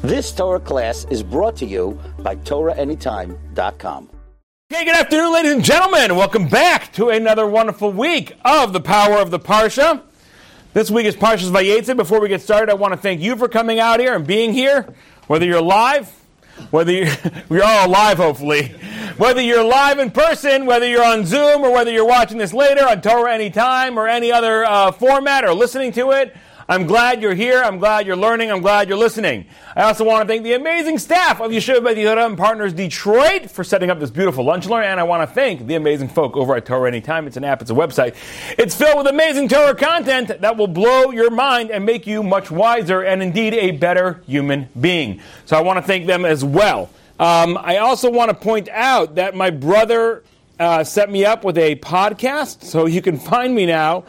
This Torah class is brought to you by TorahAnytime.com. Okay, good afternoon, ladies and gentlemen. Welcome back to another wonderful week of the Power of the Parsha. This week is Parshas Vayetze. Before we get started, I want to thank you for coming out here and being here, whether you're live, whether you're, we're all live, hopefully, whether you're live in person, whether you're on Zoom, or whether you're watching this later on Torah Anytime or any other uh, format or listening to it. I'm glad you're here. I'm glad you're learning. I'm glad you're listening. I also want to thank the amazing staff of Yeshiva Beth Yehuda and Partners Detroit for setting up this beautiful lunch learn. And I want to thank the amazing folk over at Torah Anytime. It's an app. It's a website. It's filled with amazing Torah content that will blow your mind and make you much wiser and indeed a better human being. So I want to thank them as well. Um, I also want to point out that my brother uh, set me up with a podcast, so you can find me now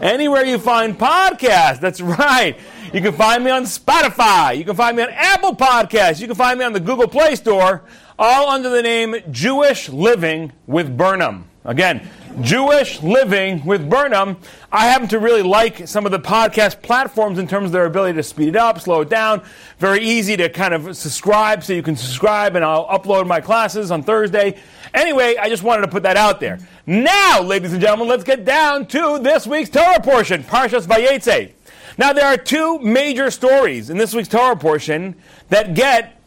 Anywhere you find podcasts, that's right. You can find me on Spotify. You can find me on Apple Podcasts. You can find me on the Google Play Store, all under the name Jewish Living with Burnham. Again, Jewish Living with Burnham. I happen to really like some of the podcast platforms in terms of their ability to speed it up, slow it down. Very easy to kind of subscribe, so you can subscribe and I'll upload my classes on Thursday. Anyway, I just wanted to put that out there. Now, ladies and gentlemen, let's get down to this week's Torah portion, Parshas Vayetze. Now, there are two major stories in this week's Torah portion that get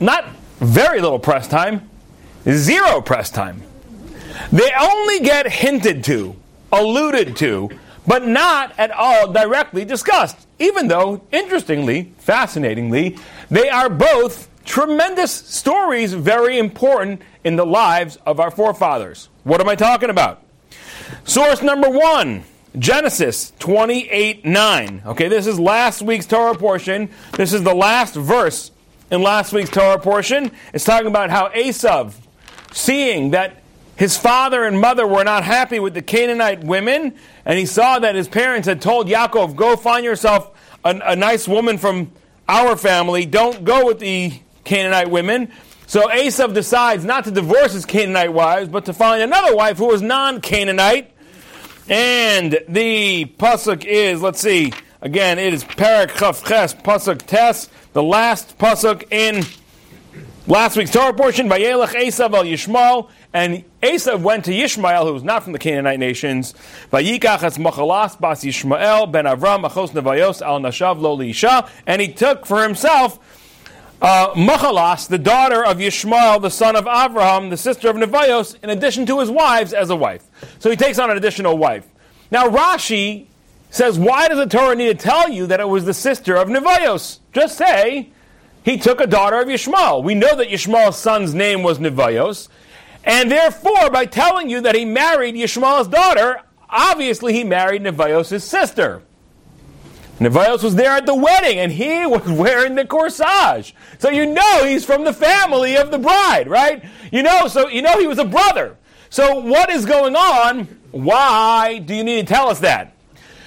not very little press time, zero press time. They only get hinted to, alluded to, but not at all directly discussed, even though, interestingly, fascinatingly, they are both tremendous stories, very important in the lives of our forefathers. What am I talking about? Source number one. Genesis 28 9. Okay, this is last week's Torah portion. This is the last verse in last week's Torah portion. It's talking about how Esav, seeing that his father and mother were not happy with the Canaanite women, and he saw that his parents had told Yaakov, Go find yourself a, a nice woman from our family. Don't go with the Canaanite women. So Esav decides not to divorce his Canaanite wives, but to find another wife who was non Canaanite. And the pasuk is, let's see, again, it is Parak Chavches, pasuk Tes, the last pasuk in last week's Torah portion. Vayelech Esav al Yishmael, and Esav went to Yishmael, who was not from the Canaanite nations. Vayikach es Machalas bas Yishmael ben Avram achos nevayos al nashav lo Isha, and he took for himself uh, Machalas, the daughter of Yishmael, the son of Abraham, the sister of Nevios, in addition to his wives as a wife. So he takes on an additional wife. Now Rashi says, why does the Torah need to tell you that it was the sister of Nevios? Just say, he took a daughter of Yishmael. We know that Yishmael's son's name was Nevios. And therefore, by telling you that he married Yishmael's daughter, obviously he married Nevios' sister. Nevios was there at the wedding and he was wearing the corsage. So you know he's from the family of the bride, right? You know, so you know he was a brother. So what is going on? Why do you need to tell us that?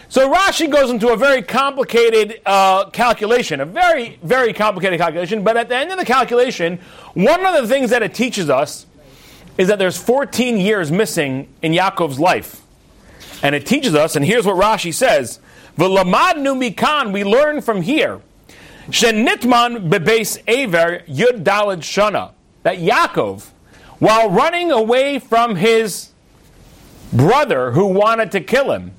So Rashi goes into a very complicated uh, calculation, a very, very complicated calculation. But at the end of the calculation, one of the things that it teaches us is that there's 14 years missing in Yaakov's life. And it teaches us, and here's what Rashi says V'lamadnu mikan, we learn from here. Shenitman bebeis aver yud dalad shana. That Yaakov, while running away from his brother who wanted to kill him,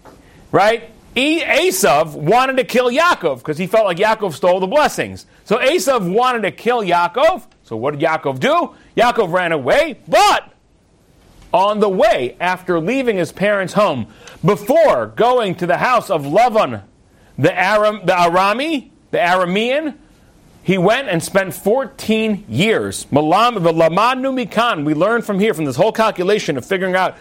right? Esav wanted to kill Yaakov because he felt like Yaakov stole the blessings. So Esav wanted to kill Yaakov. So what did Yaakov do? Yaakov ran away, but on the way, after leaving his parents' home, before going to the house of Lavan, the, Aram, the Arami, the Aramean, he went and spent 14 years. The Lamanumikan, we learn from here, from this whole calculation of figuring out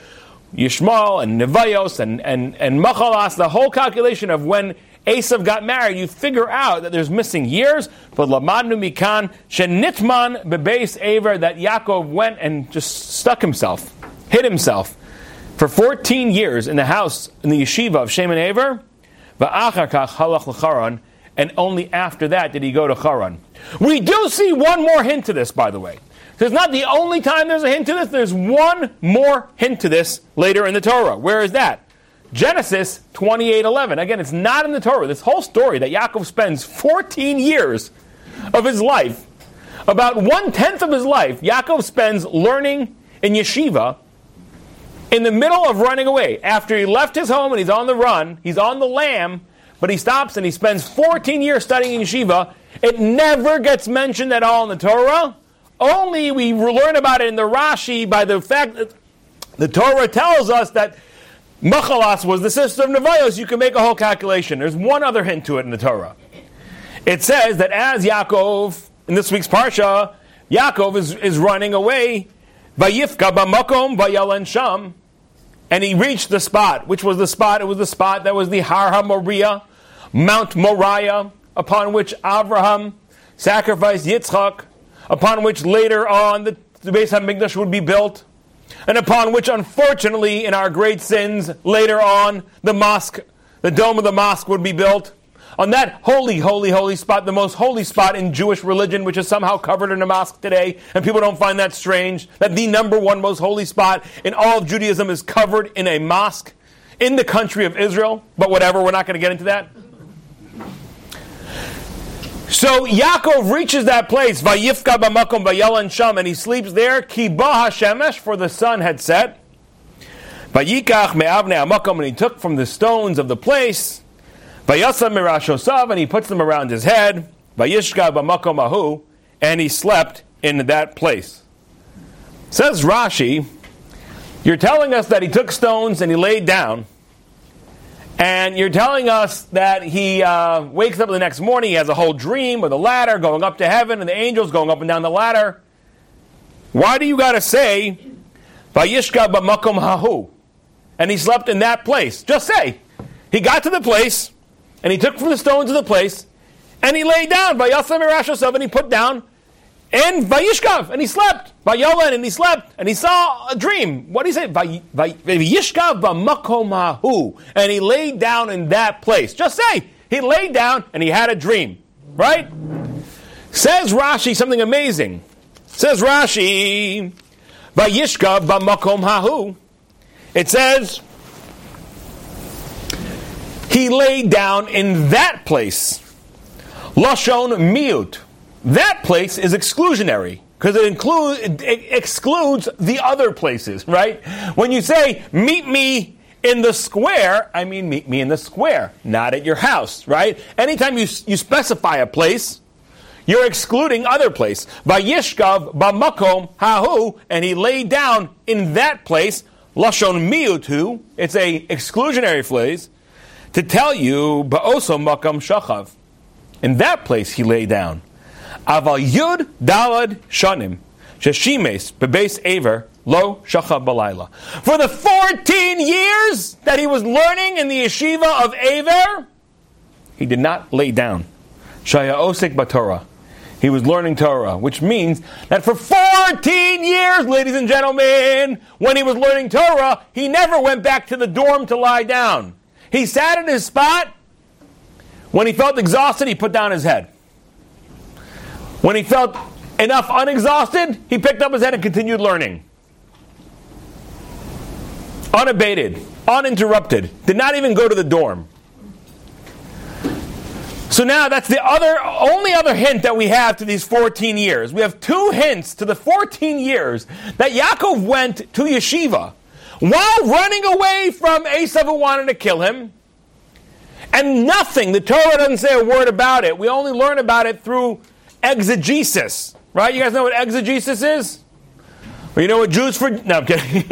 Yishmael and Nevios and, and, and Machalas, the whole calculation of when Esav got married, you figure out that there's missing years. But Lamadnu Mikan, Shenitman Bebeis Aver, that Yaakov went and just stuck himself, hid himself for 14 years in the house, in the yeshiva of Shemin Aver, and only after that did he go to Charan. We do see one more hint to this, by the way. So it's not the only time there's a hint to this. There's one more hint to this later in the Torah. Where is that? Genesis 28:11. Again, it's not in the Torah. This whole story that Yaakov spends 14 years of his life, about one tenth of his life, Yaakov spends learning in yeshiva in the middle of running away. After he left his home and he's on the run, he's on the lam, but he stops and he spends 14 years studying in yeshiva. It never gets mentioned at all in the Torah. Only we learn about it in the Rashi by the fact that the Torah tells us that Machalas was the sister of Nevios. You can make a whole calculation. There's one other hint to it in the Torah. It says that as Yaakov, in this week's Parsha, Yaakov is, is running away, Vayifka b'makom vayalan sham, and he reached the spot. Which was the spot? It was the spot that was the Har HaMoriah, Mount Moriah, upon which Abraham sacrificed Yitzchak, upon which later on the, the Beis HaMikdash would be built and upon which, unfortunately, in our great sins, later on, the mosque, the dome of the mosque would be built. On that holy, holy, holy spot, the most holy spot in Jewish religion, which is somehow covered in a mosque today, and people don't find that strange, that the number one most holy spot in all of Judaism is covered in a mosque in the country of Israel. But whatever, we're not going to get into that. So Yaakov reaches that place, Vayifka b'makom vayalan sham, and he sleeps there. Ki ba hashemesh, for the sun had set. Vayikach me'avne amakom, and he took from the stones of the place. Vayasam mirashosav, and he puts them around his head. Vayishka b'makom ahu, and he slept in that place. Says Rashi, you're telling us that he took stones and he laid down. And you're telling us that he uh, wakes up the next morning, he has a whole dream with a ladder going up to heaven and the angels going up and down the ladder. Why do you got to say, Vayishka b'makom hahu? And he slept in that place. Just say, he got to the place, and he took from the stones of the place, and he laid down, Vayasam and he put down and Vayishkav, and he slept. Vayolan, and he slept, and he saw a dream. What do you say? Vayishkav b'makomahu, and he laid down in that place. Just say he laid down and he had a dream, right? Says Rashi something amazing. Says Rashi, Vayishkav b'makom hahu. It says he laid down in that place. Lashon miut. That place is exclusionary because it, includes, it excludes the other places, right? When you say, meet me in the square, I mean meet me in the square, not at your house, right? Anytime you, you specify a place, you're excluding other place. Vayishkav b'makom hahu, and he lay down in that place, lashon miutu, it's a exclusionary phrase, to tell you, ba'oso makom shachav. In that place he lay down. Aval Yud Dalad Shanim Sheshimes Bebeis Aver Lo Shacha Balayla. For the 14 years that he was learning in the yeshiva of Aver, he did not lay down. Shaya Osik Batorah. He was learning Torah, which means that for 14 years, ladies and gentlemen, when he was learning Torah, he never went back to the dorm to lie down. He sat in his spot. When he felt exhausted, he put down his head. When he felt enough unexhausted, he picked up his head and continued learning. Unabated, uninterrupted, did not even go to the dorm. So now that's the other only other hint that we have to these 14 years. We have two hints to the 14 years that Yaakov went to yeshiva while running away from Esav who wanted to kill him. And nothing, the Torah doesn't say a word about it. We only learn about it through exegesis. Right? You guys know what exegesis is? You know what Jews for? No, I'm kidding.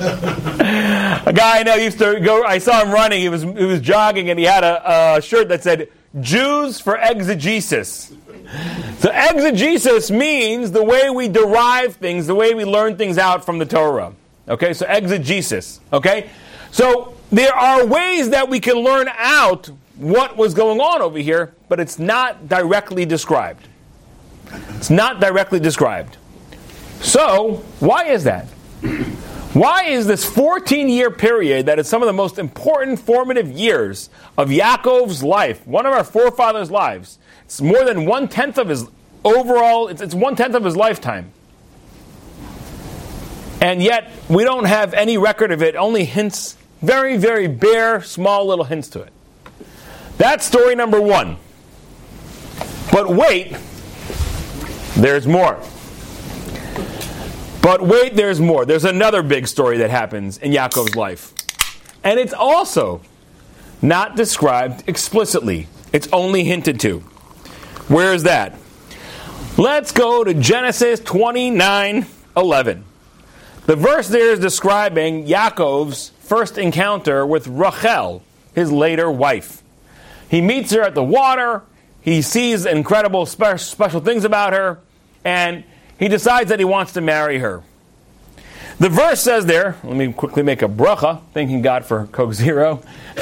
a guy I know used to go. I saw him running. He was he was jogging, and he had a, a shirt that said "Jews for exegesis." So exegesis means the way we derive things, the way we learn things out from the Torah. Okay, so exegesis. Okay, so there are ways that we can learn out what was going on over here, but it's not directly described. It's not directly described. So, why is that? Why is this 14 year period that is some of the most important formative years of Yaakov's life, one of our forefathers' lives? It's more than one tenth of his overall, it's, it's one tenth of his lifetime. And yet, we don't have any record of it, only hints, very, very bare, small little hints to it. That's story number one. But wait, there's more. But wait, there's more. There's another big story that happens in Yaakov's life. And it's also not described explicitly, it's only hinted to. Where is that? Let's go to Genesis 29 11. The verse there is describing Yaakov's first encounter with Rachel, his later wife. He meets her at the water, he sees incredible spe- special things about her, and he decides that he wants to marry her. The verse says there, let me quickly make a bracha, thanking God for Coke Zero.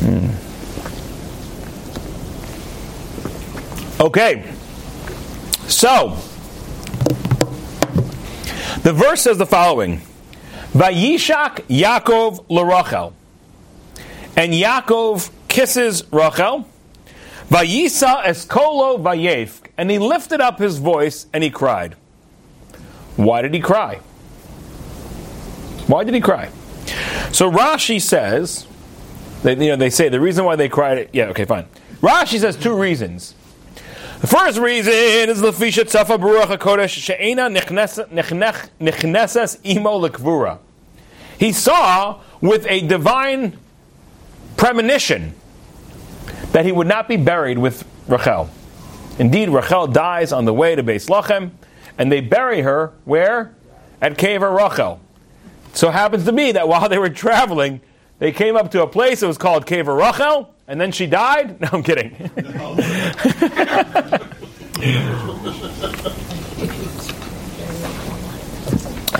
Hmm. Okay, so the verse says the following: Vayishak Yaakov l'Rachel, and Yaakov kisses Rachel. Vayisa eskolo vayef, and he lifted up his voice and he cried. Why did he cry? Why did he cry? So Rashi says, they, you know, they say the reason why they cried. Yeah, okay, fine. Rashi says two reasons. The first reason is lefisha tzafa baruch hakodesh she'ena nichnesas imo lekvura. He saw with a divine premonition that he would not be buried with Rachel. Indeed, Rachel dies on the way to Beis Lachem, and they bury her where? At Kever Rachel. So happens to be that while they were traveling, they came up to a place that was called Kever Rachel, and then she died. No, I'm kidding.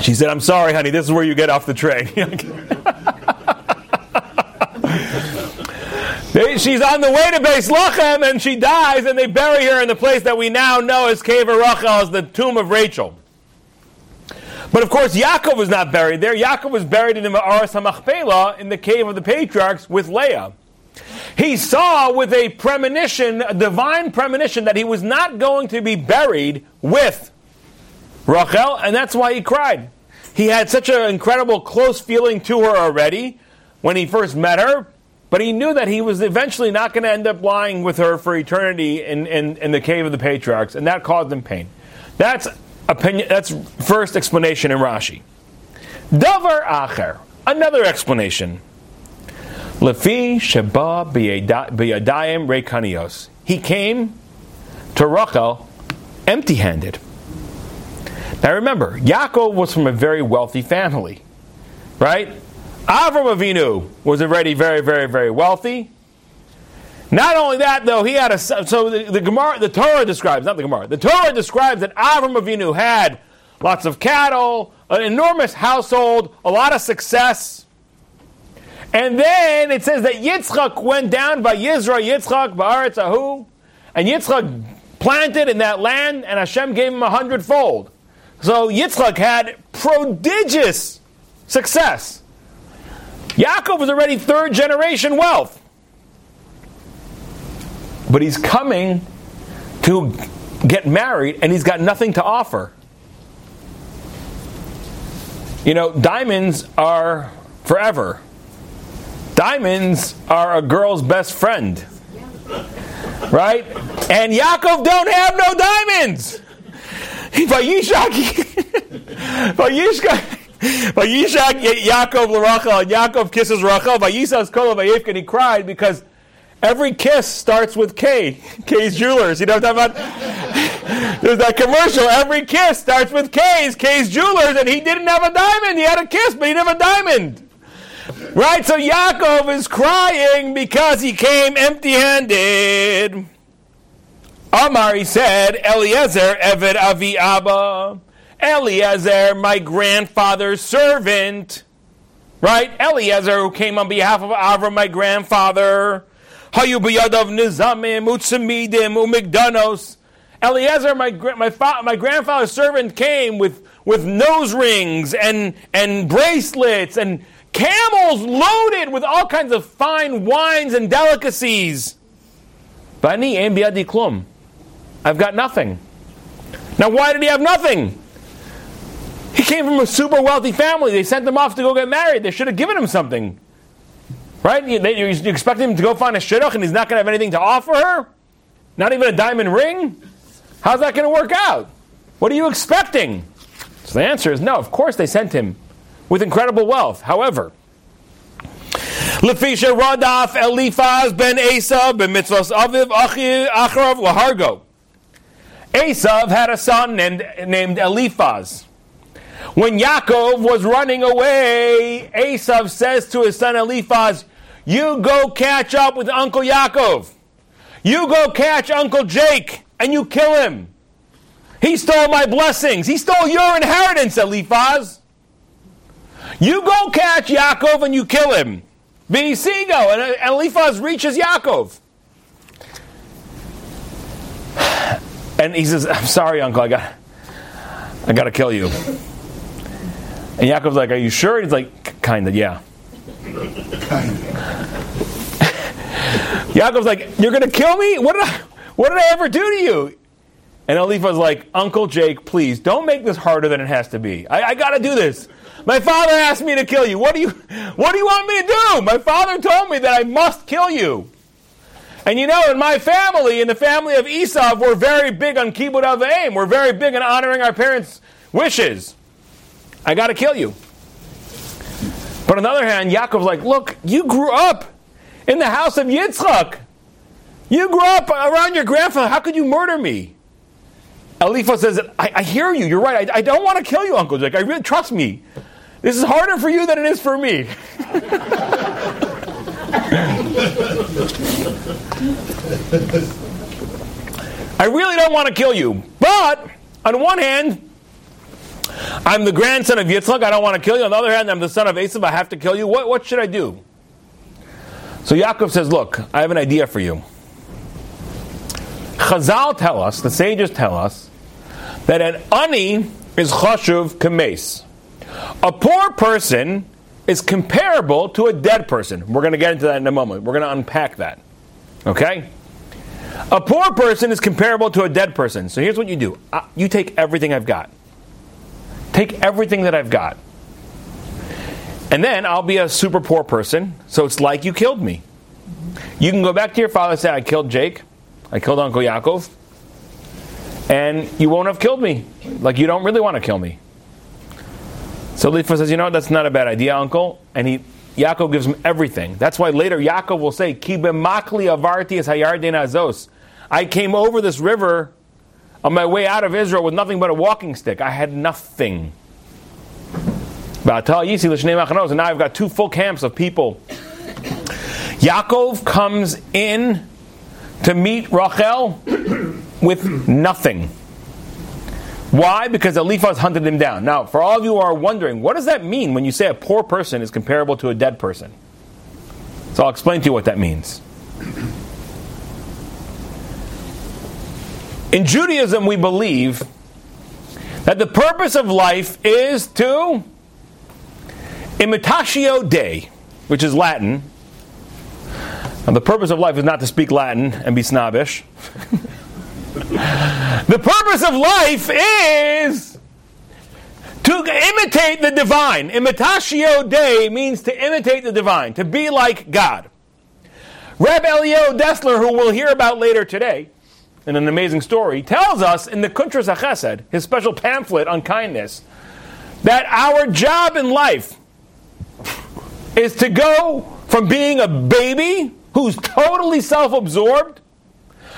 she said, "I'm sorry, honey. This is where you get off the train." She's on the way to Beis Lachem and she dies, and they bury her in the place that we now know as Kever Rachel, as the tomb of Rachel. But of course, Yaakov was not buried there. Yaakov was buried in the Ma'aras HaMachpelah in the cave of the patriarchs with Leah. He saw with a premonition, a divine premonition, that he was not going to be buried with Rachel, and that's why he cried. He had such an incredible close feeling to her already when he first met her, but he knew that he was eventually not going to end up lying with her for eternity in, in, in the cave of the patriarchs, and that caused him pain. That's opinion. That's first explanation in Rashi. Davar acher, another explanation. Lefi sheba biyadayim rekanios. He came to Rachel empty-handed. Now remember, Yaakov was from a very wealthy family, right? Avram Avinu was already very, very, very wealthy. Not only that, though, he had a so the, the Gemara, the Torah describes not the Gemara. The Torah describes that Avram Avinu had lots of cattle, an enormous household, a lot of success. And then it says that Yitzchak went down by Yisra Yitzchak Ba'aretz Ahu, and Yitzchak planted in that land, and Hashem gave him a hundredfold. So Yitzchak had prodigious success. Yaakov was already third generation wealth. But he's coming to get married and he's got nothing to offer. You know, diamonds are forever. Diamonds are a girl's best friend. Right? And Yaakov don't have no diamonds. Vayishak, Vayishak Yaakov l'Rachel, and Yaakov kisses Rachel. Vayisas kol and he cried because every kiss starts with K. Kay's Jewelers. You know what I'm talking about? There's that commercial. Every kiss starts with K's. Kay's Jewelers, and he didn't have a diamond. He had a kiss, but he didn't have a diamond. Right? So Yaakov is crying because he came empty-handed. Amar, he said, Eliezer, Eved Avi Abba. Eliezer, my grandfather's servant. Right? Eliezer, who came on behalf of Avram, my grandfather. Hayu b'yadav nizamim, utsamidim, umigdanos. Eliezer, my, my, my grandfather's servant, came with, with nose rings and, and bracelets and camels loaded with all kinds of fine wines and delicacies. Bani klum. I've got nothing. Now, why did he have nothing? He came from a super wealthy family. They sent him off to go get married. They should have given him something. Right? You, they, you expect him to go find a shidduch and he's not going to have anything to offer her? Not even a diamond ring? How's that going to work out? What are you expecting? So the answer is no. Of course they sent him with incredible wealth. However, Lefisha Radaf Elifaz ben Esav ben Mitzvos Aviv Acharav Lahargo. Esav had a son named, named Eliphaz. When Yaakov was running away, Esav says to his son Eliphaz, You go catch up with Uncle Yaakov. You go catch Uncle Jake and you kill him. He stole my blessings. He stole your inheritance, Eliphaz. You go catch Yaakov and you kill him. Vinisigo, and uh, Eliphaz reaches Yaakov. And he says, I'm sorry, uncle, I got I gotta kill you. And Yaakov's like, Are you sure? And he's like, kinda, yeah. Yaakov's like, You're gonna kill me? What did I what did I ever do to you? And Eliphaz like, Uncle Jake, please don't make this harder than it has to be. I, I gotta do this. My father asked me to kill you. What do you what do you want me to do? My father told me that I must kill you. And you know, in my family, in the family of Esau, we're very big on kibbud av v'em. We're very big on honoring our parents' wishes. I got to kill you. But on the other hand, Yaakov's like, look, you grew up in the house of Yitzchak. You grew up around your grandfather. How could you murder me? Eliphaz says, I, I hear you. You're right. I, I don't want to kill you, Uncle Jake. I really trust me. This is harder for you than it is for me. I really don't want to kill you. But, on one hand, I'm the grandson of Yitzchak. I don't want to kill you. On the other hand, I'm the son of Esav. I have to kill you. What, what should I do? So Yaakov says, Look, I have an idea for you. Chazal tell us, the sages tell us, that an ani is chashuv kames. A poor person is comparable to a dead person. We're going to get into that in a moment. We're going to unpack that. Okay? A poor person is comparable to a dead person. So here's what you do you take everything I've got. Take everything that I've got. And then I'll be a super poor person, so it's like you killed me. You can go back to your father and say, I killed Jake, I killed Uncle Yaakov, and you won't have killed me. Like you don't really want to kill me. So Lifa says, you know, that's not a bad idea, uncle. And he, Yaakov gives him everything. That's why later Yaakov will say, Kibemakli avarti es hayarden azos. I came over this river on my way out of Israel with nothing but a walking stick. I had nothing. And now I've got two full camps of people. Yaakov comes in to meet Rachel with nothing. Why? Because Eliphaz hunted him down. Now, for all of you who are wondering, what does that mean when you say a poor person is comparable to a dead person? So I'll explain to you what that means. In Judaism, we believe that the purpose of life is to imitatio Dei, which is Latin. Now, the purpose of life is not to speak Latin and be snobbish. The purpose of life is to imitate the divine. Imitatio Dei means to imitate the divine, to be like God. Reb Elya Dessler, who we'll hear about later today, in an amazing story, tells us in the Kuntras HaChesed, his special pamphlet on kindness, that our job in life is to go from being a baby who's totally self absorbed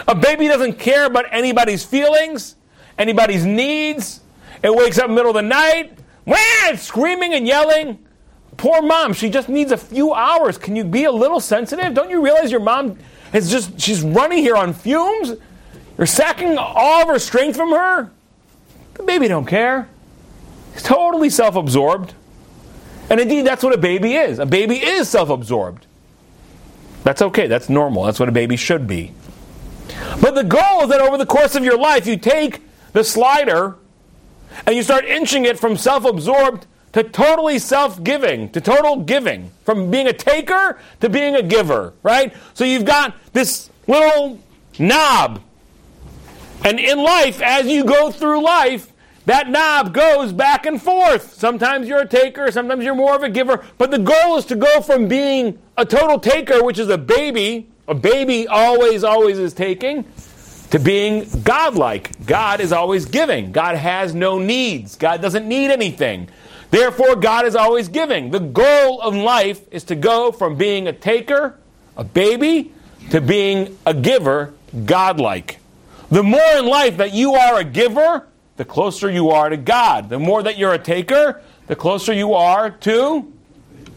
a baby doesn't care about anybody's feelings, anybody's needs. It wakes up in the middle of the night, wah, screaming and yelling. Poor mom, she just needs a few hours. Can you be a little sensitive? Don't you realize your mom is just, she's running here on fumes? You're sacking all of her strength from her? The baby don't care. He's totally self absorbed. And indeed, that's what a baby is. A baby is self absorbed. That's okay. That's normal. That's what a baby should be. But the goal is that over the course of your life, you take the slider and you start inching it from self absorbed to totally self giving, to total giving, from being a taker to being a giver, right? So you've got this little knob. And in life, as you go through life, that knob goes back and forth. Sometimes you're a taker, sometimes you're more of a giver. But the goal is to go from being a total taker, which is a baby, a baby always, always is taking, to being godlike. God is always giving. God has no needs. God doesn't need anything. Therefore, God is always giving. The goal of life is to go from being a taker, a baby, to being a giver, godlike. The more in life that you are a giver, the closer you are to God. The more that you're a taker, the closer you are to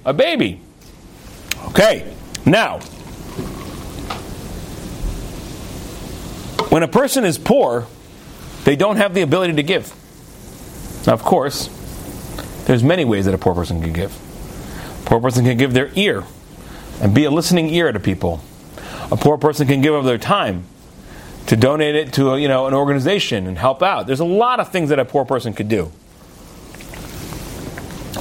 a baby. Okay, now, when a person is poor, they don't have the ability to give. Now, of course, there's many ways that a poor person can give. A poor person can give their ear and be a listening ear to people. A poor person can give of their time to donate it to a, you know an organization and help out. There's a lot of things that a poor person could do.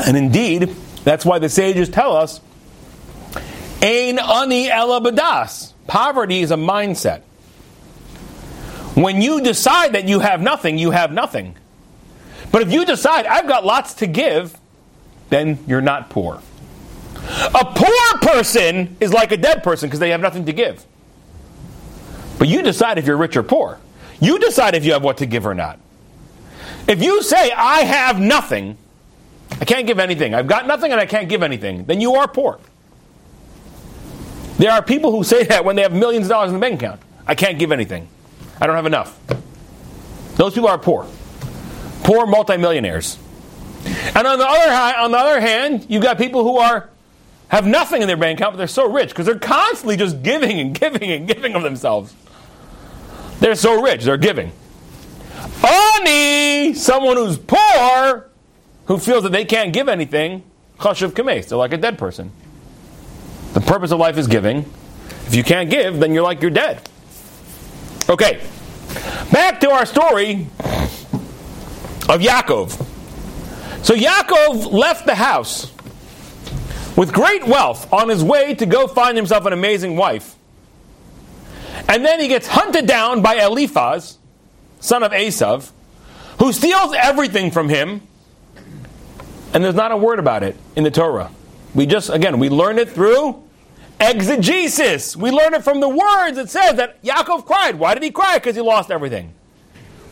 And indeed, that's why the sages tell us, Ein ani ela badas. Poverty is a mindset. When you decide that you have nothing, you have nothing. But if you decide, I've got lots to give, then you're not poor. A poor person is like a dead person because they have nothing to give. But you decide if you're rich or poor. You decide if you have what to give or not. If you say, I have nothing, I can't give anything, I've got nothing and I can't give anything, then you are poor. There are people who say that when they have millions of dollars in the bank account. I can't give anything. I don't have enough. Those people are poor. Poor multimillionaires. And on the other on the other hand, you've got people who are have nothing in their bank account, but they're so rich because they're constantly just giving and giving and giving of themselves. They're so rich, they're giving. Ani, someone who's poor, who feels that they can't give anything, chashuv kames, they're like a dead person. The purpose of life is giving. If you can't give, then you're like you're dead. Okay, back to our story of Yaakov. So Yaakov left the house with great wealth on his way to go find himself an amazing wife. And then he gets hunted down by Eliphaz, son of Esav, who steals everything from him. And there's not a word about it in the Torah. We just, again, we learn it through exegesis. We learn it from the words. It says that Yaakov cried. Why did he cry? Because he lost everything.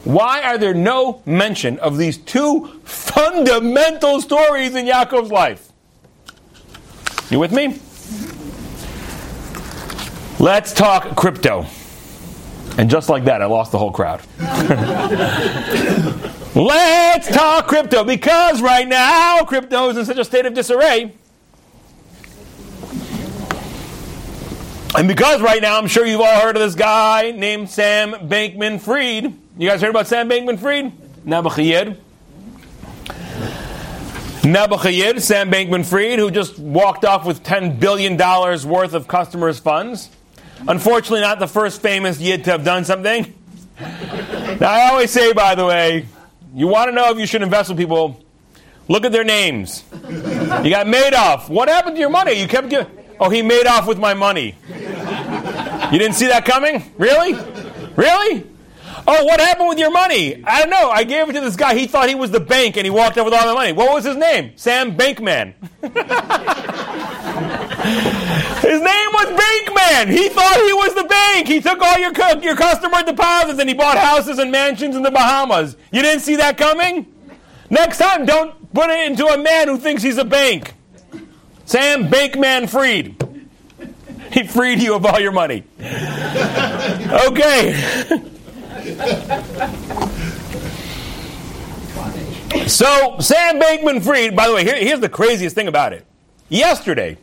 Why are there no mention of these two fundamental stories in Yaakov's life? You with me? Let's talk crypto. And just like that, I lost the whole crowd. Let's talk crypto because right now crypto is in such a state of disarray. And because right now I'm sure you've all heard of this guy named Sam Bankman Fried. You guys heard about Sam Bankman Fried? Nebuchadnezzar. Nebuchadnezzar, Sam Bankman Fried, who just walked off with $10 billion worth of customers' funds. Unfortunately, not the first famous yid to have done something. now, I always say, by the way, you want to know if you should invest with people, look at their names. You got Madoff. What happened to your money? You kept giving. Oh, he made off with my money. You didn't see that coming? Really? Really? Oh, what happened with your money? I don't know. I gave it to this guy. He thought he was the bank and he walked out with all the money. What was his name? Sam Bankman. his name was Bankman. He thought he was the bank. He took all your, your customer deposits and he bought houses and mansions in the Bahamas. You didn't see that coming? Next time, don't put it into a man who thinks he's a bank. Sam Bankman Fried. He freed you of all your money. Okay. So, Sam Bankman Fried, by the way, here, here's the craziest thing about it. Yesterday,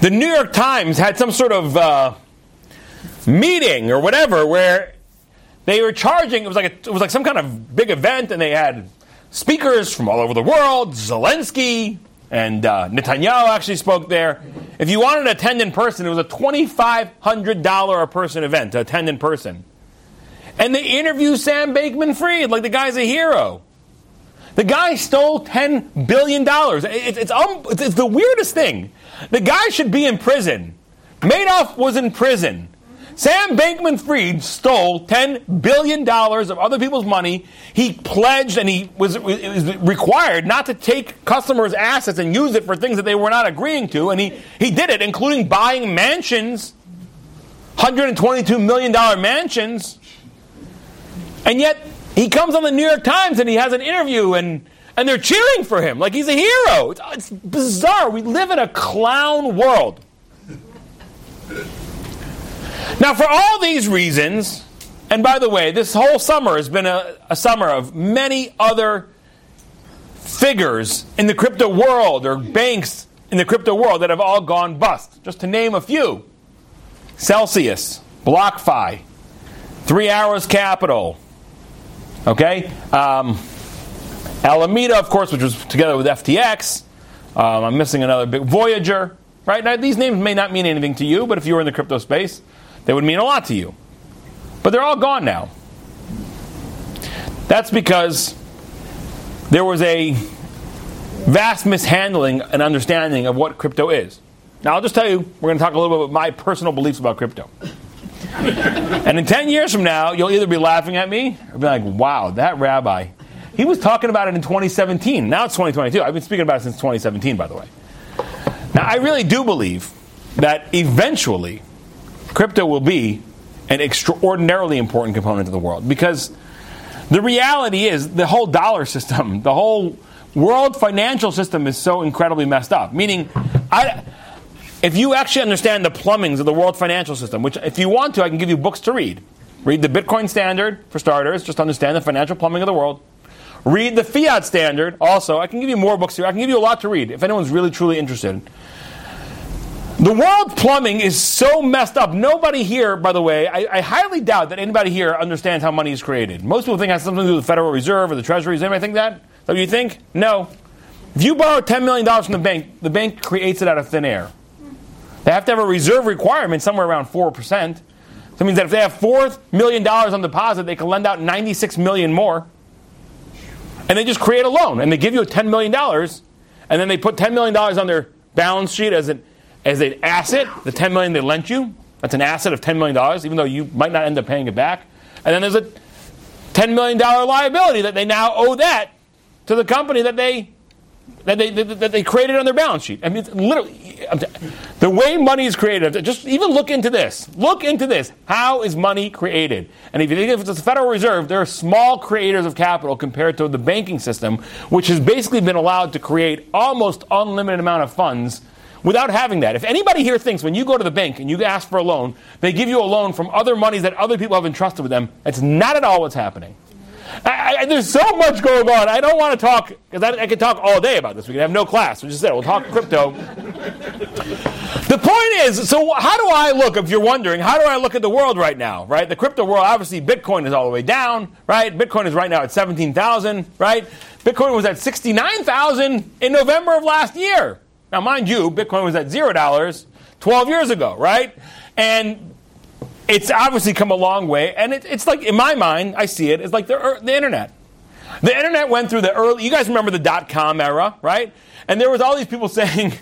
the New York Times had some sort of uh, meeting or whatever where they were charging, it was, like a, it was like some kind of big event, and they had speakers from all over the world, Zelensky, and uh, Netanyahu actually spoke there. If you wanted to attend in person, it was a $2,500 a person event to attend in person. And they interview Sam Bankman Fried like the guy's a hero. The guy stole $10 billion. It's, it's, um, it's, it's the weirdest thing. The guy should be in prison. Madoff was in prison. Sam Bankman Fried stole $10 billion of other people's money. He pledged and he was, was, required not to take customers' assets and use it for things that they were not agreeing to. And he, he did it, including buying mansions, $122 million mansions. And yet, he comes on the New York Times and he has an interview and, and they're cheering for him like he's a hero. It's, it's bizarre. We live in a clown world. Now, for all these reasons, and by the way, this whole summer has been a, a, summer of many other figures in the crypto world or banks in the crypto world that have all gone bust. Just to name a few Celsius, BlockFi, Three Arrows Capital, okay? Um, Alameda, of course, which was together with FTX. Um, I'm missing another big Voyager, right? Now, these names may not mean anything to you, but if you were in the crypto space, they would mean a lot to you. But they're all gone now. That's because there was a vast mishandling and understanding of what crypto is. Now, I'll just tell you, we're going to talk a little bit about my personal beliefs about crypto. and in 10 years from now, you'll either be laughing at me or be like, wow, that rabbi, he was talking about it in 2017. Now it's 2022. I've been speaking about it since 2017, by the way. Now, I really do believe that eventually crypto will be an extraordinarily important component of the world because the reality is the whole dollar system, the whole world financial system is so incredibly messed up. Meaning, I, if you actually understand the plumbings of the world financial system, which if you want to, I can give you books to read. Read the Bitcoin standard for starters, just understand the financial plumbing of the world. Read the fiat standard also. I can give you more books here. I can give you a lot to read if anyone's really truly interested. The world plumbing is so messed up. Nobody here, by the way, I, I, highly doubt that anybody here understands how money is created. Most people think it has something to do with the Federal Reserve or the Treasury. Does anybody think that? Is that you think? No. If you borrow $10 million from the bank, the bank creates it out of thin air. They have to have a reserve requirement somewhere around 4%. So it means that if they have $4 million on deposit, they can lend out 96 million more. And they just create a loan. And they give you $10 million. And then they put $10 million on their balance sheet as an as an asset, the 10 million they lent you, that's an asset of $10 million, even though you might not end up paying it back. And then there's a $10 million liability that they now owe that to the company that they that they, that they created on their balance sheet. I mean, literally, the way money is created, just even look into this. Look into this. How is money created? And if you think if it's the Federal Reserve, there are small creators of capital compared to the banking system, which has basically been allowed to create almost unlimited amount of funds without having that. If anybody here thinks when you go to the bank and you ask for a loan, they give you a loan from other monies that other people have entrusted with them, that's not at all what's happening. I, I, there's so much going on. I don't want to talk because I, I could talk all day about this. We can have no class. We just said we'll talk crypto. the point is, so how do I look? If you're wondering, how do I look at the world right now? Right, the crypto world. Obviously, Bitcoin is all the way down. Right, Bitcoin is right now at seventeen thousand. Right, Bitcoin was at sixty nine thousand in November of last year. Now, mind you, Bitcoin was at $0 12 years ago, right? And it's obviously come a long way. And it, it's like, in my mind, I see it, it's like the, the internet. The internet went through the early, you guys remember the dot com era, right? And there was all these people saying,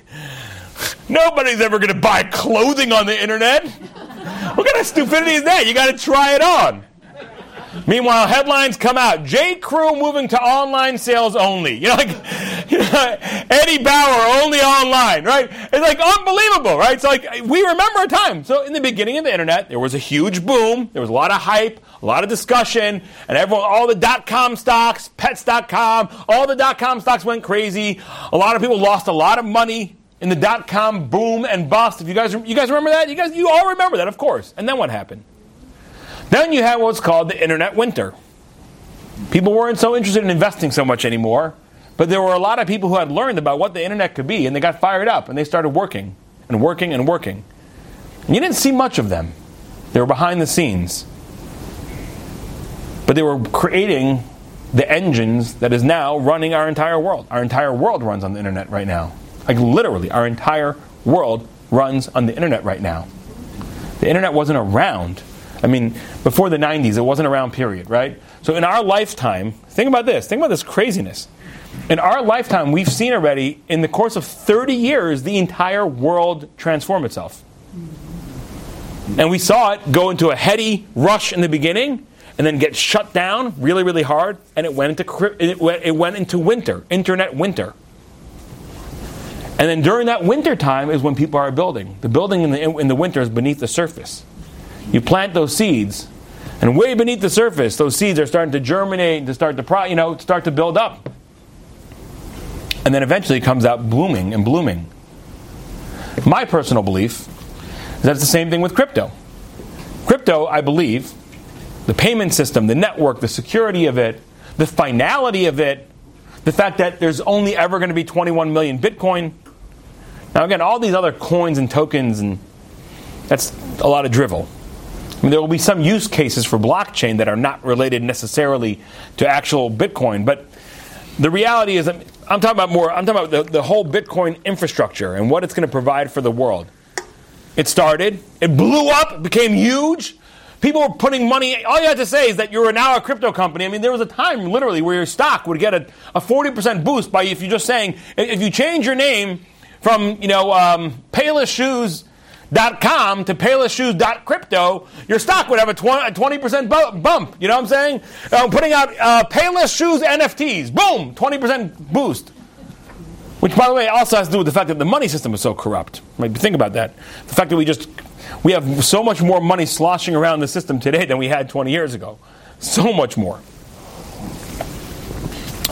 nobody's ever going to buy clothing on the internet. What kind of stupidity is that? You got to try it on. Meanwhile, headlines come out: J. Crew moving to online sales only. You know, like you know, Eddie Bauer only online, right? It's like unbelievable, right? It's like we remember a time. So in the beginning of the internet, there was a huge boom. There was a lot of hype, a lot of discussion, and everyone, all the dot com stocks, Pets.com, all the dot com stocks went crazy. A lot of people lost a lot of money in the dot com boom and bust. If you guys, you guys remember that, you guys, you all remember that, of course. And then what happened? Then you had what's called the internet winter. People weren't so interested in investing so much anymore, but there were a lot of people who had learned about what the internet could be, and they got fired up and they started working and working and working. And you didn't see much of them. They were behind the scenes. But they were creating the engines that is now running our entire world. Our entire world runs on the internet right now. Like literally, our entire world runs on the internet right now. The internet wasn't around I mean, before the 90s, it wasn't around, period, right? So in our lifetime, think about this. Think about this craziness. In our lifetime, we've seen already, in the course of 30 years, the entire world transform itself. And we saw it go into a heady rush in the beginning and then get shut down really, really hard, and it went into, it went, into winter, internet winter. And then during that winter time is when people are building. The building in the, in the winter is beneath the surface. You plant those seeds, and way beneath the surface, those seeds are starting to germinate, to start to pro, you know, start to build up. And then eventually it comes out blooming and blooming. My personal belief is that it's the same thing with crypto. Crypto, I believe, the payment system, the network, the security of it, the finality of it, the fact that there's only ever going to be 21 million Bitcoin, now, again, all these other coins and tokens, and that's a lot of drivel. There will be some use cases for blockchain that are not related necessarily to actual Bitcoin, but the reality is, I'm talking about more, I'm talking about the, the whole Bitcoin infrastructure and what it's going to provide for the world. It started, it blew up, became huge. People were putting money, all you had to say is that you are now a crypto company. I mean, there was a time literally where your stock would get a, a 40% boost by if you're just saying, if you change your name from, you know, um, paylessshoes.com to paylessshoes.crypto, your stock would have a 20% bump. You know what I'm saying? Uh, putting out uh, Payless Shoes NFTs, boom, 20% boost. Which, by the way, also has to do with the fact that the money system is so corrupt. Think about that. The fact that we just we have so much more money sloshing around the system today than we had 20 years ago. So much more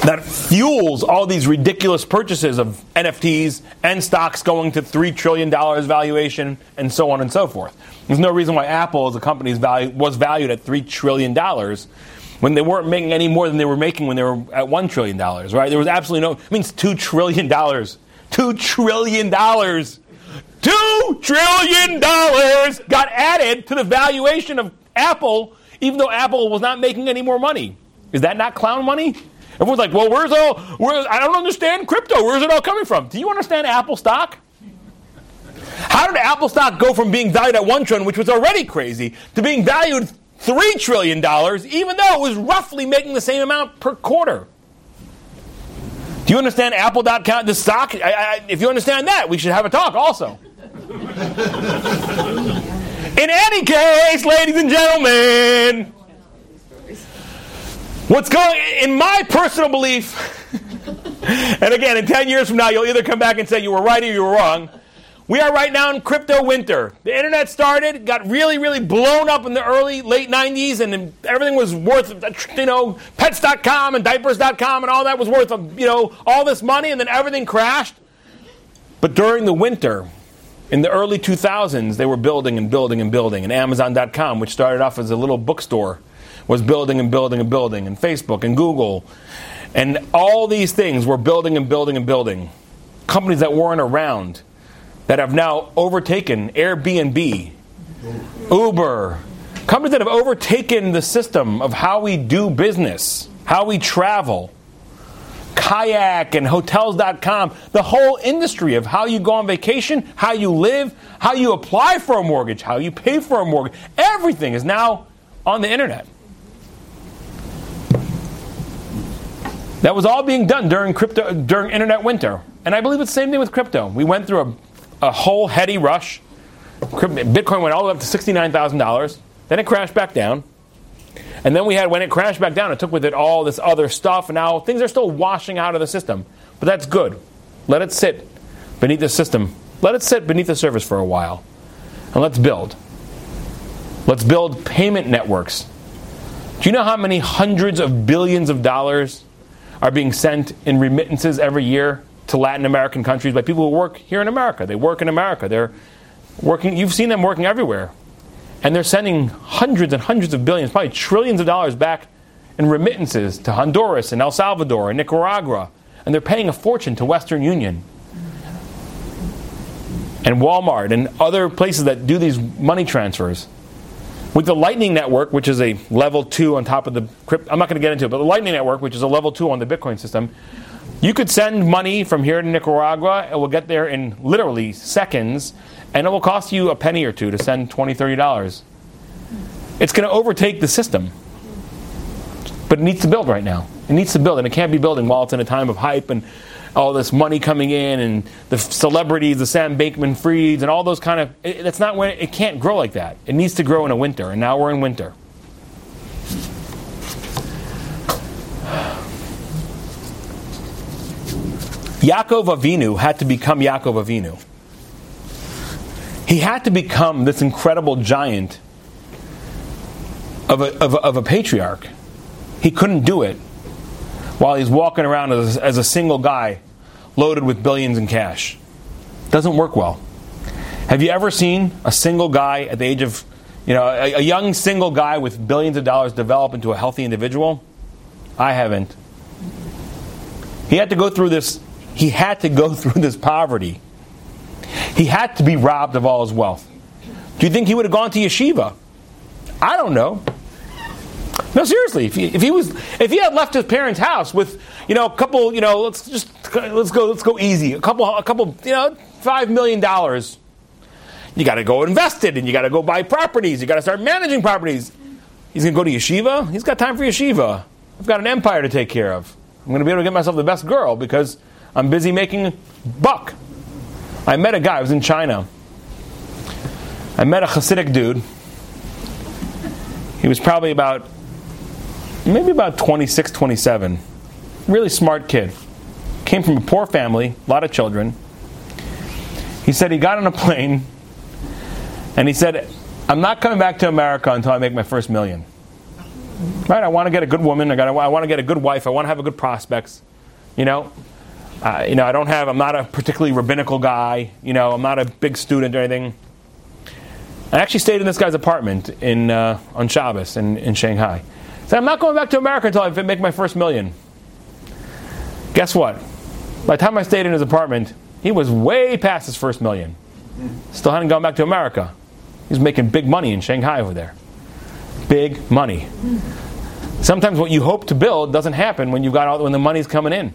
that fuels all these ridiculous purchases of NFTs and stocks going to $3 trillion valuation and so on and so forth. There's no reason why Apple as a company was valued at $3 trillion when they weren't making any more than they were making when they were at $1 trillion, right? There was absolutely no, it means $2 trillion. $2 trillion. $2 trillion got added to the valuation of Apple, even though Apple was not making any more money. Is that not clown money? Everyone's like, well, where's all, where, I don't understand crypto. Where's it all coming from? Do you understand Apple stock? How did Apple stock go from being valued at 1 trillion, which was already crazy, to being valued three trillion dollars, even though it was roughly making the same amount per quarter? Do you understand Apple.com, the stock? I, I, if you understand that, we should have a talk also. In any case, ladies and gentlemen, What's going in my personal belief, and again, in 10 years from now, you'll either come back and say you were right or you were wrong. We are right now in crypto winter. The internet started, got really, really blown up in the early, late 90s, and everything was worth, you know, pets.com and diapers.com and all that was worth, you know, all this money, and then everything crashed. But during the winter, in the early 2000s, they were building and building and building. And Amazon.com, which started off as a little bookstore, was building and building and building, and Facebook and Google. And all these things were building and building and building. Companies that weren't around that have now overtaken Airbnb, Uber, companies that have overtaken the system of how we do business, how we travel. Kayak and hotels.com, the whole industry of how you go on vacation, how you live, how you apply for a mortgage, how you pay for a mortgage, everything is now on the internet. That was all being done during crypto during internet winter. And I believe it's the same thing with crypto. We went through a, a whole heady rush. Bitcoin went all the way up to $69,000. Then it crashed back down. And then we had, when it crashed back down, it took with it all this other stuff. And now things are still washing out of the system. But that's good. Let it sit beneath the system. Let it sit beneath the surface for a while. And let's build. Let's build payment networks. Do you know how many hundreds of billions of dollars are being sent in remittances every year to Latin American countries by people who work here in America. They work in America. They're working, you've seen them working everywhere. And they're sending hundreds and hundreds of billions, probably trillions of dollars back in remittances to Honduras and El Salvador and Nicaragua. And they're paying a fortune to Western Union and Walmart and other places that do these money transfers. With the Lightning Network, which is a level two on top of the crypt, I'm not going to get into it, but the Lightning Network, which is a level two on the Bitcoin system, you could send money from here to Nicaragua. It will get there in literally seconds, and it will cost you a penny or two to send $20, $30. It's going to overtake the system. But it needs to build right now. It needs to build, and it can't be building while it's in a time of hype and all this money coming in and the celebrities, the Sam Bankman Frieds, and all those kind of. It, that's not when it can't grow like that. It needs to grow in a winter, and now we're in winter. Yaakov Avinu had to become Yaakov Avinu. He had to become this incredible giant of a, of a, of a patriarch. He couldn't do it while he's walking around as, as a single guy loaded with billions in cash. Doesn't work well. Have you ever seen a single guy at the age of, you know, a, a young single guy with billions of dollars develop into a healthy individual? I haven't. He had to go through this. He had to go through this poverty. He had to be robbed of all his wealth. Do you think he would have gone to yeshiva? I don't know. No, seriously. If he, if he was, if he had left his parents' house with, you know, a couple, you know, let's just let's go, let's go easy. A couple, a couple, you know, five million dollars. You got to go invest it, and you got to go buy properties. You got to start managing properties. He's going to go to yeshiva. He's got time for yeshiva. I've got an empire to take care of. I'm going to be able to get myself the best girl because I'm busy making buck. I met a guy. I was in China. I met a Hasidic dude. He was probably about maybe about 26, 27. Really smart kid. Came from a poor family, a lot of children. He said he got on a plane and he said, I'm not coming back to America until I make my first million. Right? I want to get a good woman. I, got. I want to get a good wife. I want to have a good prospects. You know, uh, you know. I don't have. I'm not a particularly rabbinical guy. You know, I'm not a big student or anything. I actually stayed in this guy's apartment in uh, on Shabbos in, in Shanghai. I'm not going back to America until I make my first million. Guess what? By the time I stayed in his apartment, he was way past his first million. Still hadn't gone back to America. He was making big money in Shanghai over there. Big money. Sometimes what you hope to build doesn't happen when you got all when the money's coming in.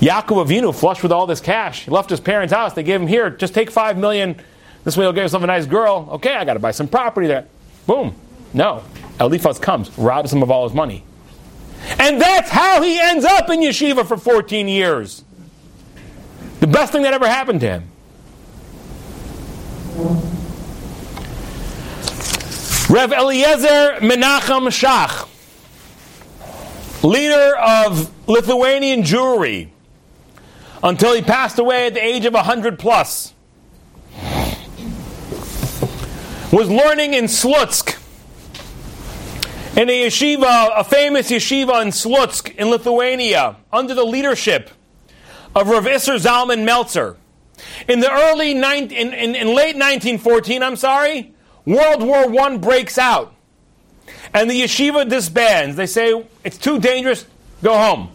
Yaakov Avinu, flushed with all this cash, left his parents' house. They gave him here, just take five million. This way, he'll get yourself a nice girl. Okay, I got to buy some property there. Boom. No. Eliphaz comes, robs him of all his money. And that's how he ends up in yeshiva for 14 years. The best thing that ever happened to him. Rev Eliezer Menachem Shach, leader of Lithuanian Jewry, until he passed away at the age of 100 plus, was learning in Slutsk in a yeshiva, a famous yeshiva in Slutsk in Lithuania, under the leadership of Rav Isser Zalman Meltzer. In the early, in, in, in late 1914, I'm sorry, World War I breaks out. And the yeshiva disbands. They say, it's too dangerous, go home.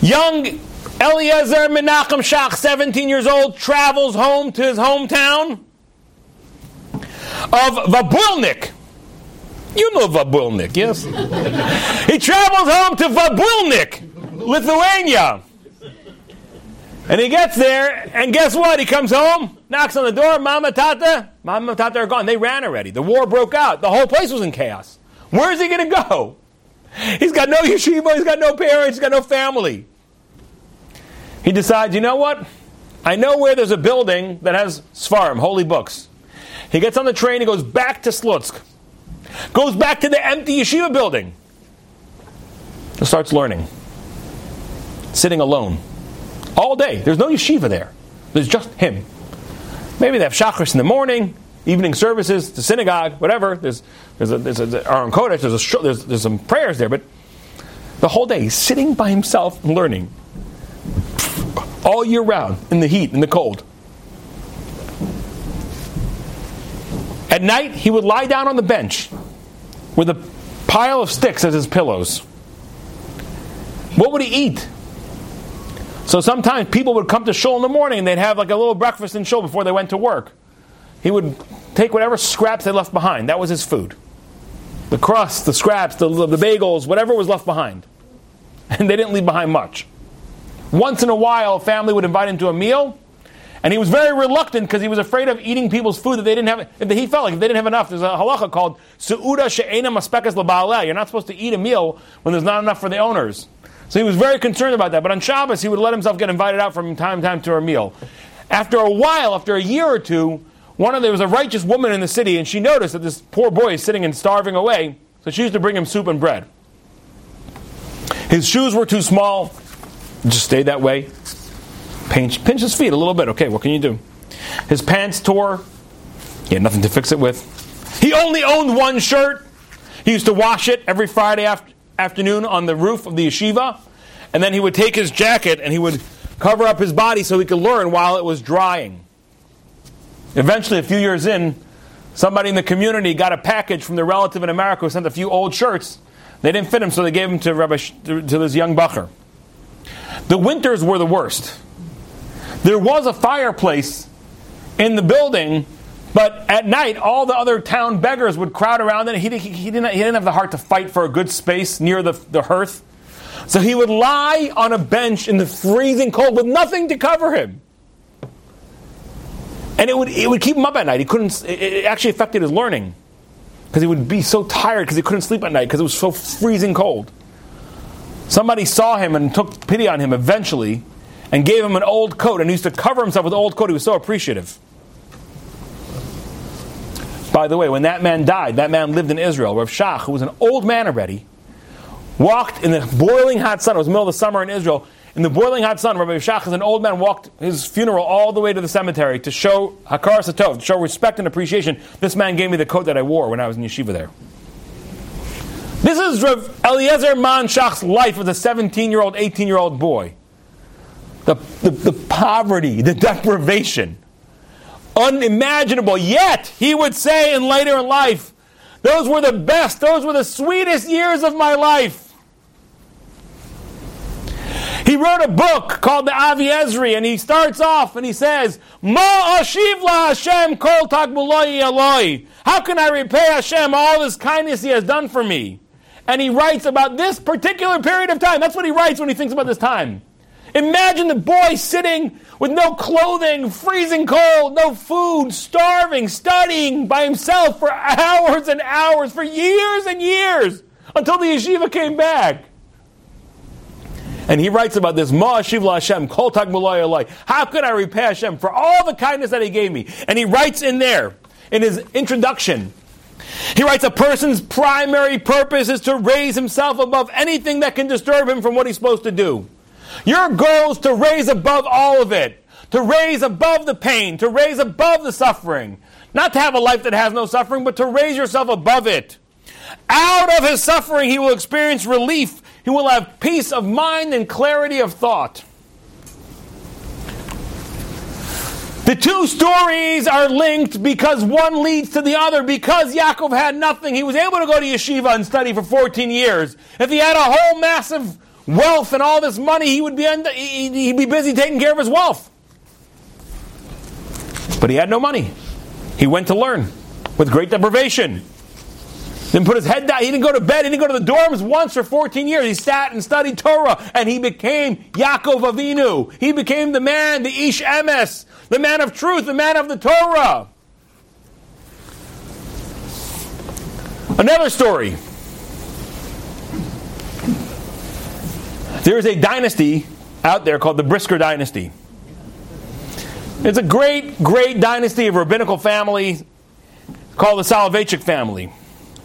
Young Eliezer Menachem Shach, 17 years old, travels home to his hometown of Vabulnik. You know Vabulnik, yes? he travels home to Vabulnik, Lithuania. And he gets there, and guess what? He comes home, knocks on the door, Mama, Tata. Mama Tata are gone. They ran already. The war broke out. The whole place was in chaos. Where is he going to go? He's got no yeshiva, he's got no parents, he's got no family. He decides, you know what? I know where there's a building that has Svarim, holy books. He gets on the train, he goes back to Slutsk. Goes back to the empty yeshiva building. Starts learning. Sitting alone. All day. There's no yeshiva there. There's just him. Maybe they have shachris in the morning, evening services, the synagogue, whatever. There's there's a, there's a Aron Kodesh, there's, a, there's, there's some prayers there, but the whole day he's sitting by himself and learning. All year round, in the heat, in the cold. At night, he would lie down on the bench with a pile of sticks as his pillows. What would he eat? So sometimes people would come to shul in the morning and they'd have like a little breakfast in shul before they went to work. He would take whatever scraps they left behind. That was his food. The crust, the scraps, the, the bagels, whatever was left behind. And they didn't leave behind much. Once in a while, a family would invite him to a meal, and he was very reluctant because he was afraid of eating people's food that they didn't have. If he felt like if they didn't have enough, there's a halacha called su'uda she'ena maspekes laba'aleh. You're not supposed to eat a meal when there's not enough for the owners. So he was very concerned about that. But on Shabbos, he would let himself get invited out from time to time to a meal. After a while, after a year or two, one of there was a righteous woman in the city, and she noticed that this poor boy is sitting and starving away. So she used to bring him soup and bread. His shoes were too small, just stayed that way. Pinch, pinch his feet a little bit. Okay, what can you do? His pants tore. He had nothing to fix it with. He only owned one shirt. He used to wash it every Friday after, afternoon on the roof of the yeshiva, and then he would take his jacket and he would cover up his body so he could learn while it was drying. Eventually, a few years in, somebody in the community got a package from their relative in America who sent a few old shirts. They didn't fit him, so they gave them to, Rabbi, to this young bacher. The winters were the worst. There was a fireplace in the building, but at night, all the other town beggars would crowd around it. He, he, he, didn't, he didn't have the heart to fight for a good space near the, the hearth. So he would lie on a bench in the freezing cold with nothing to cover him. And it would, it would keep him up at night. He couldn't, it actually affected his learning because he would be so tired because he couldn't sleep at night because it was so freezing cold. Somebody saw him and took pity on him eventually and gave him an old coat and he used to cover himself with an old coat. He was so appreciative. By the way, when that man died, that man lived in Israel. Rav Shach, who was an old man already, walked in the boiling hot sun. It was the middle of the summer in Israel. In the boiling hot sun, Rabbi Shach, as an old man, walked his funeral all the way to the cemetery to show Hakaras Hatov, to show respect and appreciation. This man gave me the coat that I wore when I was in yeshiva there. This is Rav Eliezer Man Shach's life as a 17 year old, 18 year old boy. The, the, the poverty, the deprivation unimaginable. Yet, he would say in later in life, those were the best, those were the sweetest years of my life. He wrote a book called the Avi Ezri, and he starts off and he says, Ma ashiv la Hashem kol aloi. How can I repay Hashem all this kindness he has done for me? And he writes about this particular period of time. That's what he writes when he thinks about this time. Imagine the boy sitting with no clothing, freezing cold, no food, starving, studying by himself for hours and hours, for years and years, until the yeshiva came back. And he writes about this, Ma Hashem, Kol How could I repay Hashem for all the kindness that he gave me? And he writes in there, in his introduction, he writes, a person's primary purpose is to raise himself above anything that can disturb him from what he's supposed to do. Your goal is to raise above all of it, to raise above the pain, to raise above the suffering. Not to have a life that has no suffering, but to raise yourself above it. Out of his suffering, he will experience relief. He will have peace of mind and clarity of thought. The two stories are linked because one leads to the other. Because Yaakov had nothing, he was able to go to yeshiva and study for 14 years. If he had a whole massive wealth and all this money, he would be he'd be busy taking care of his wealth. But he had no money. He went to learn with great deprivation. Then put his head down. He didn't go to bed. He didn't go to the dorms once for 14 years. He sat and studied Torah, and he became Yaakov Avinu. He became the man, the Ish Emes, the man of truth, the man of the Torah. Another story. There is a dynasty out there called the Brisker dynasty. It's a great, great dynasty of rabbinical family called the Soloveitchik family.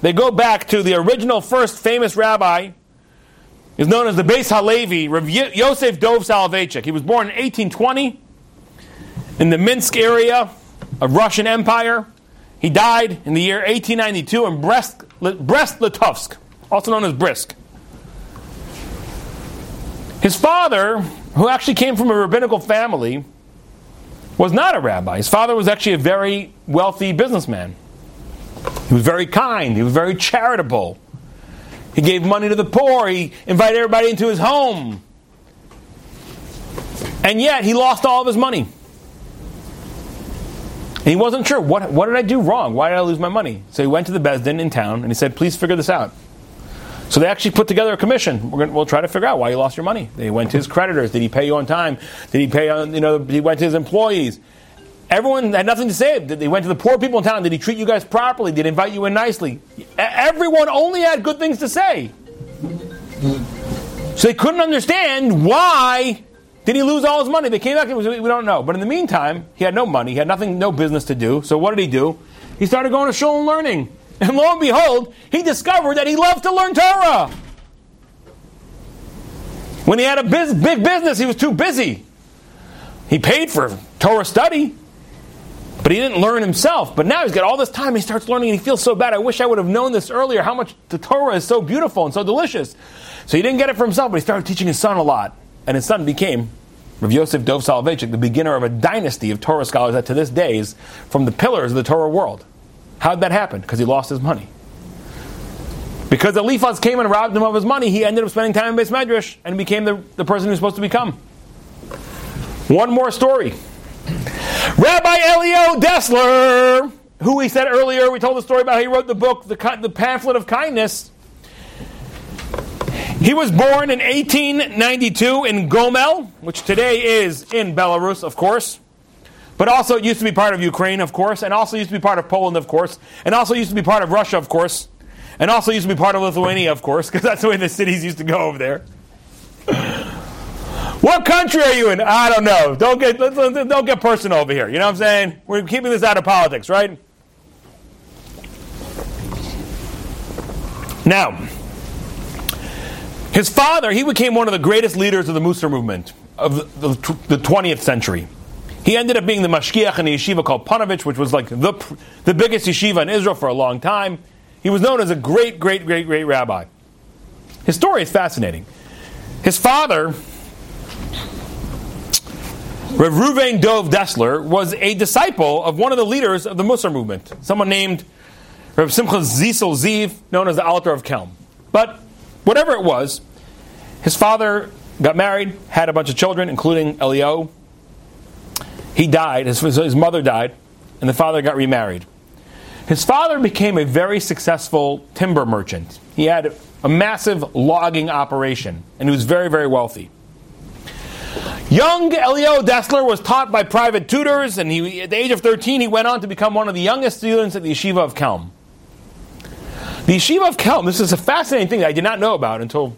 They go back to the original first famous rabbi, is known as the Beis Halevi, Rav Yosef Dov Soloveitchik. He was born in 1820 in the Minsk area of Russian Empire. He died in the year 1892 in Brest, Brest-Litovsk, also known as Brisk. His father, who actually came from a rabbinical family, was not a rabbi. His father was actually a very wealthy businessman. He was very kind, he was very charitable. He gave money to the poor, he invited everybody into his home. And yet, he lost all of his money. And he wasn't sure, what, what did I do wrong? Why did I lose my money? So he went to the Beis Din in town and he said, please figure this out. So they actually put together a commission. To, we'll try to figure out why you lost your money. They went to his creditors. Did he pay you on time? Did he pay on, you know, he went to his employees. Everyone had nothing to say. They went to the poor people in town. Did he treat you guys properly? Did he invite you in nicely? Everyone only had good things to say. So they couldn't understand why did he lose all his money. They came back and we don't know. But in the meantime, he had no money. He had nothing, no business to do. So what did he do? He started going to shul and learning. And lo and behold, he discovered that he loved to learn Torah. When he had a biz, big business, he was too busy. He paid for Torah study, but he didn't learn himself. But now he's got all this time, he starts learning, and he feels so bad. I wish I would have known this earlier, how much the Torah is so beautiful and so delicious. So he didn't get it for himself, but he started teaching his son a lot. And his son became Rav Yosef Dov Soloveitchik, the beginner of a dynasty of Torah scholars that to this day is from the pillars of the Torah world. How did that happen? Because he lost his money. Because the Eliphaz came and robbed him of his money, he ended up spending time in Beis Medrash and became the, the person he was supposed to become. One more story. Rabbi Elya Dessler, who we said earlier, we told the story about how he wrote the book, the, the pamphlet of kindness. He was born in 1892 in Gomel, which today is in Belarus, of course. But also it used to be part of Ukraine, of course, and also used to be part of Poland, of course, and also used to be part of Russia, of course, and also used to be part of Lithuania, of course, because that's the way the cities used to go over there. what country are you in? I don't know. Don't get don't get personal over here. You know what I'm saying? We're keeping this out of politics, right? Now, his father, he became one of the greatest leaders of the Mussar movement of the, the 20th century. He ended up being the mashgiach in a yeshiva called Panovich, which was like the, the biggest yeshiva in Israel for a long time. He was known as a great, great, great, great rabbi. His story is fascinating. His father, Rav Ruvain Dov Dessler, was a disciple of one of the leaders of the Mussar movement, someone named Rav Simcha Zisel Ziv, known as the Alter of Kelm. But whatever it was, his father got married, had a bunch of children, including Elya, he died, his, his mother died, and the father got remarried. His father became a very successful timber merchant. He had a massive logging operation, and he was very, very wealthy. Young Elya Dessler was taught by private tutors, and he, at the age of 13, he went on to become one of the youngest students at the Yeshiva of Kelm. The Yeshiva of Kelm, this is a fascinating thing that I did not know about until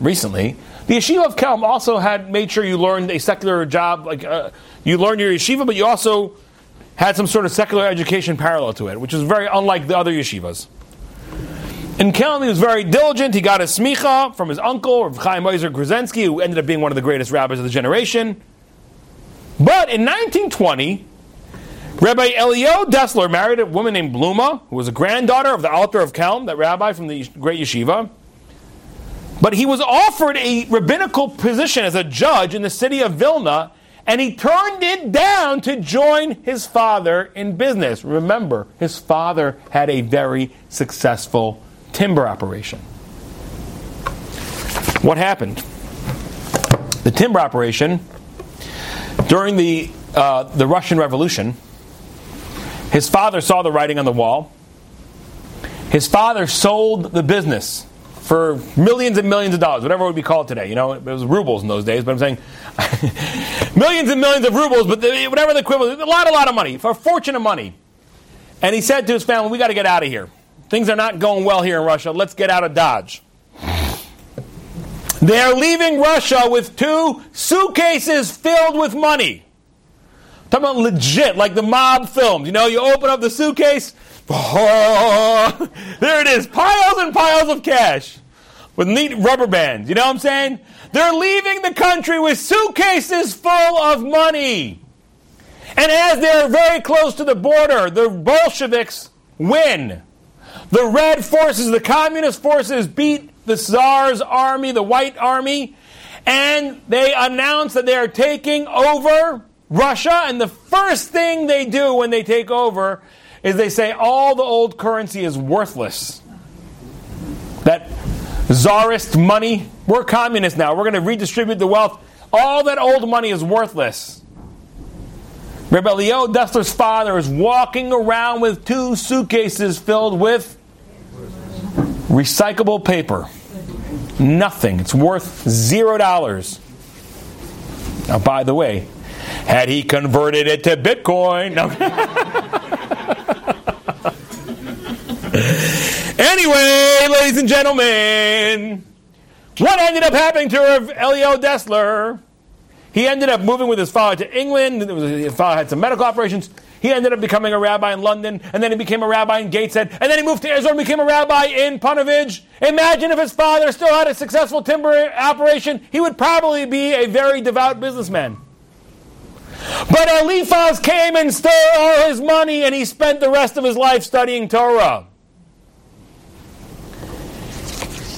recently. The Yeshiva of Kelm also had made sure you learned a secular job, like uh, you learned your yeshiva, but you also had some sort of secular education parallel to it, which is very unlike the other yeshivas. In Kelm, he was very diligent. He got his smicha from his uncle, Rav Chaim Ozer Grodzinski, who ended up being one of the greatest rabbis of the generation. But in 1920, Rabbi Elya Dessler married a woman named Bluma, who was a granddaughter of the Alter of Kelm, that rabbi from the great yeshiva. But he was offered a rabbinical position as a judge in the city of Vilna, and he turned it down to join his father in business. Remember, his father had a very successful timber operation. What happened? The timber operation, during the, uh, the Russian Revolution, his father saw the writing on the wall. His father sold the business for millions and millions of dollars, whatever it would be called today. You know, it was rubles in those days, but I'm saying millions and millions of rubles, but the, whatever the equivalent, a lot, a lot of money, for a fortune of money. And he said to his family, "We got to get out of here. Things are not going well here in Russia. Let's get out of Dodge." They are leaving Russia with two suitcases filled with money. talking about legit, like the mob films. You know, you open up the suitcase, Oh, there it is. Piles and piles of cash with neat rubber bands. You know what I'm saying? They're leaving the country with suitcases full of money. And as they're very close to the border, the Bolsheviks win. The red forces, the communist forces, beat the Tsar's army, the White Army, and they announce that they are taking over Russia. And the first thing they do when they take over is they say all the old currency is worthless. That czarist money, we're communists now. We're going to redistribute the wealth. All that old money is worthless. Rabbi Elya Dessler's father is walking around with two suitcases filled with recyclable paper. Nothing. It's worth zero dollars. Now, by the way, had he converted it to Bitcoin? No. anyway, ladies and gentlemen, What ended up happening to Elya Dessler? He ended up moving with his father to England. His father had some medical operations. He ended up becoming a rabbi in London, and then he became a rabbi in Gateshead, and then he moved to Israel and became a rabbi in Punovich. Imagine if his father still had a successful timber operation, he would probably be a very devout businessman. But Eliphaz came and stole all his money, and he spent the rest of his life studying Torah.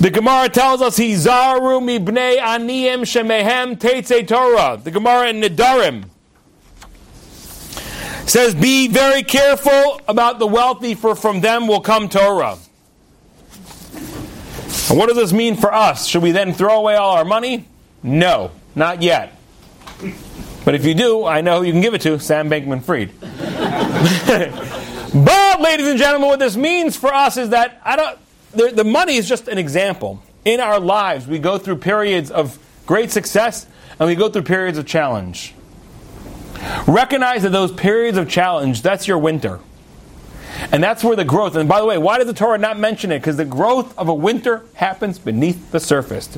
The Gemara tells us he zaru mibnei aniyim shemehem teitze Torah. The Gemara in Nedarim says, "Be very careful about the wealthy, for from them will come Torah." And what does this mean for us? Should we then throw away all our money? No, not yet. But if you do, I know who you can give it to Sam Bankman Fried. but, ladies and gentlemen, what this means for us is that I don't, the, the money is just an example. In our lives, we go through periods of great success and we go through periods of challenge. Recognize that those periods of challenge, that's your winter. And that's where the growth, and by the way, why does the Torah not mention it? Because the growth of a winter happens beneath the surface.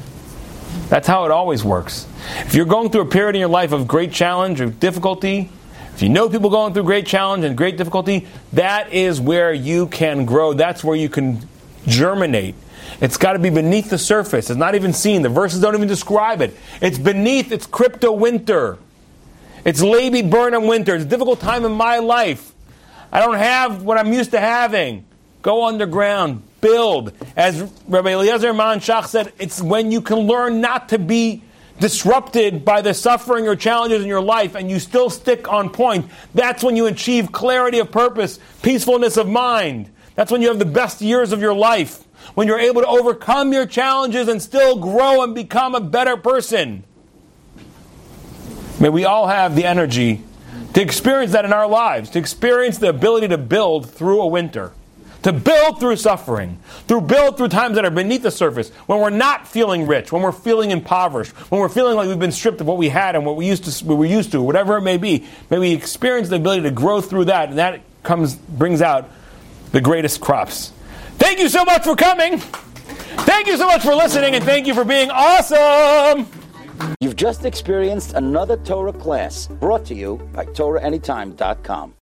That's how it always works. If you're going through a period in your life of great challenge or difficulty, if you know people going through great challenge and great difficulty, that is where you can grow. That's where you can germinate. It's got to be beneath the surface. It's not even seen. The verses don't even describe it. It's beneath. It's crypto winter. It's Levi Burnham winter. It's a difficult time in my life. I don't have what I'm used to having. Go underground. Build. As Rabbi Eliezer Man Shach said, it's when you can learn not to be disrupted by the suffering or challenges in your life and you still stick on point. That's when you achieve clarity of purpose, peacefulness of mind. That's when you have the best years of your life. When you're able to overcome your challenges and still grow and become a better person. May we all have the energy to experience that in our lives, to experience the ability to build through a winter, to build through suffering, through build through times that are beneath the surface, when we're not feeling rich, when we're feeling impoverished, when we're feeling like we've been stripped of what we had and what we used to, what we're used to, whatever it may be. May we experience the ability to grow through that, and that comes brings out the greatest crops. Thank you so much for coming. Thank you so much for listening, and thank you for being awesome. You've just experienced another Torah class brought to you by TorahAnytime.com.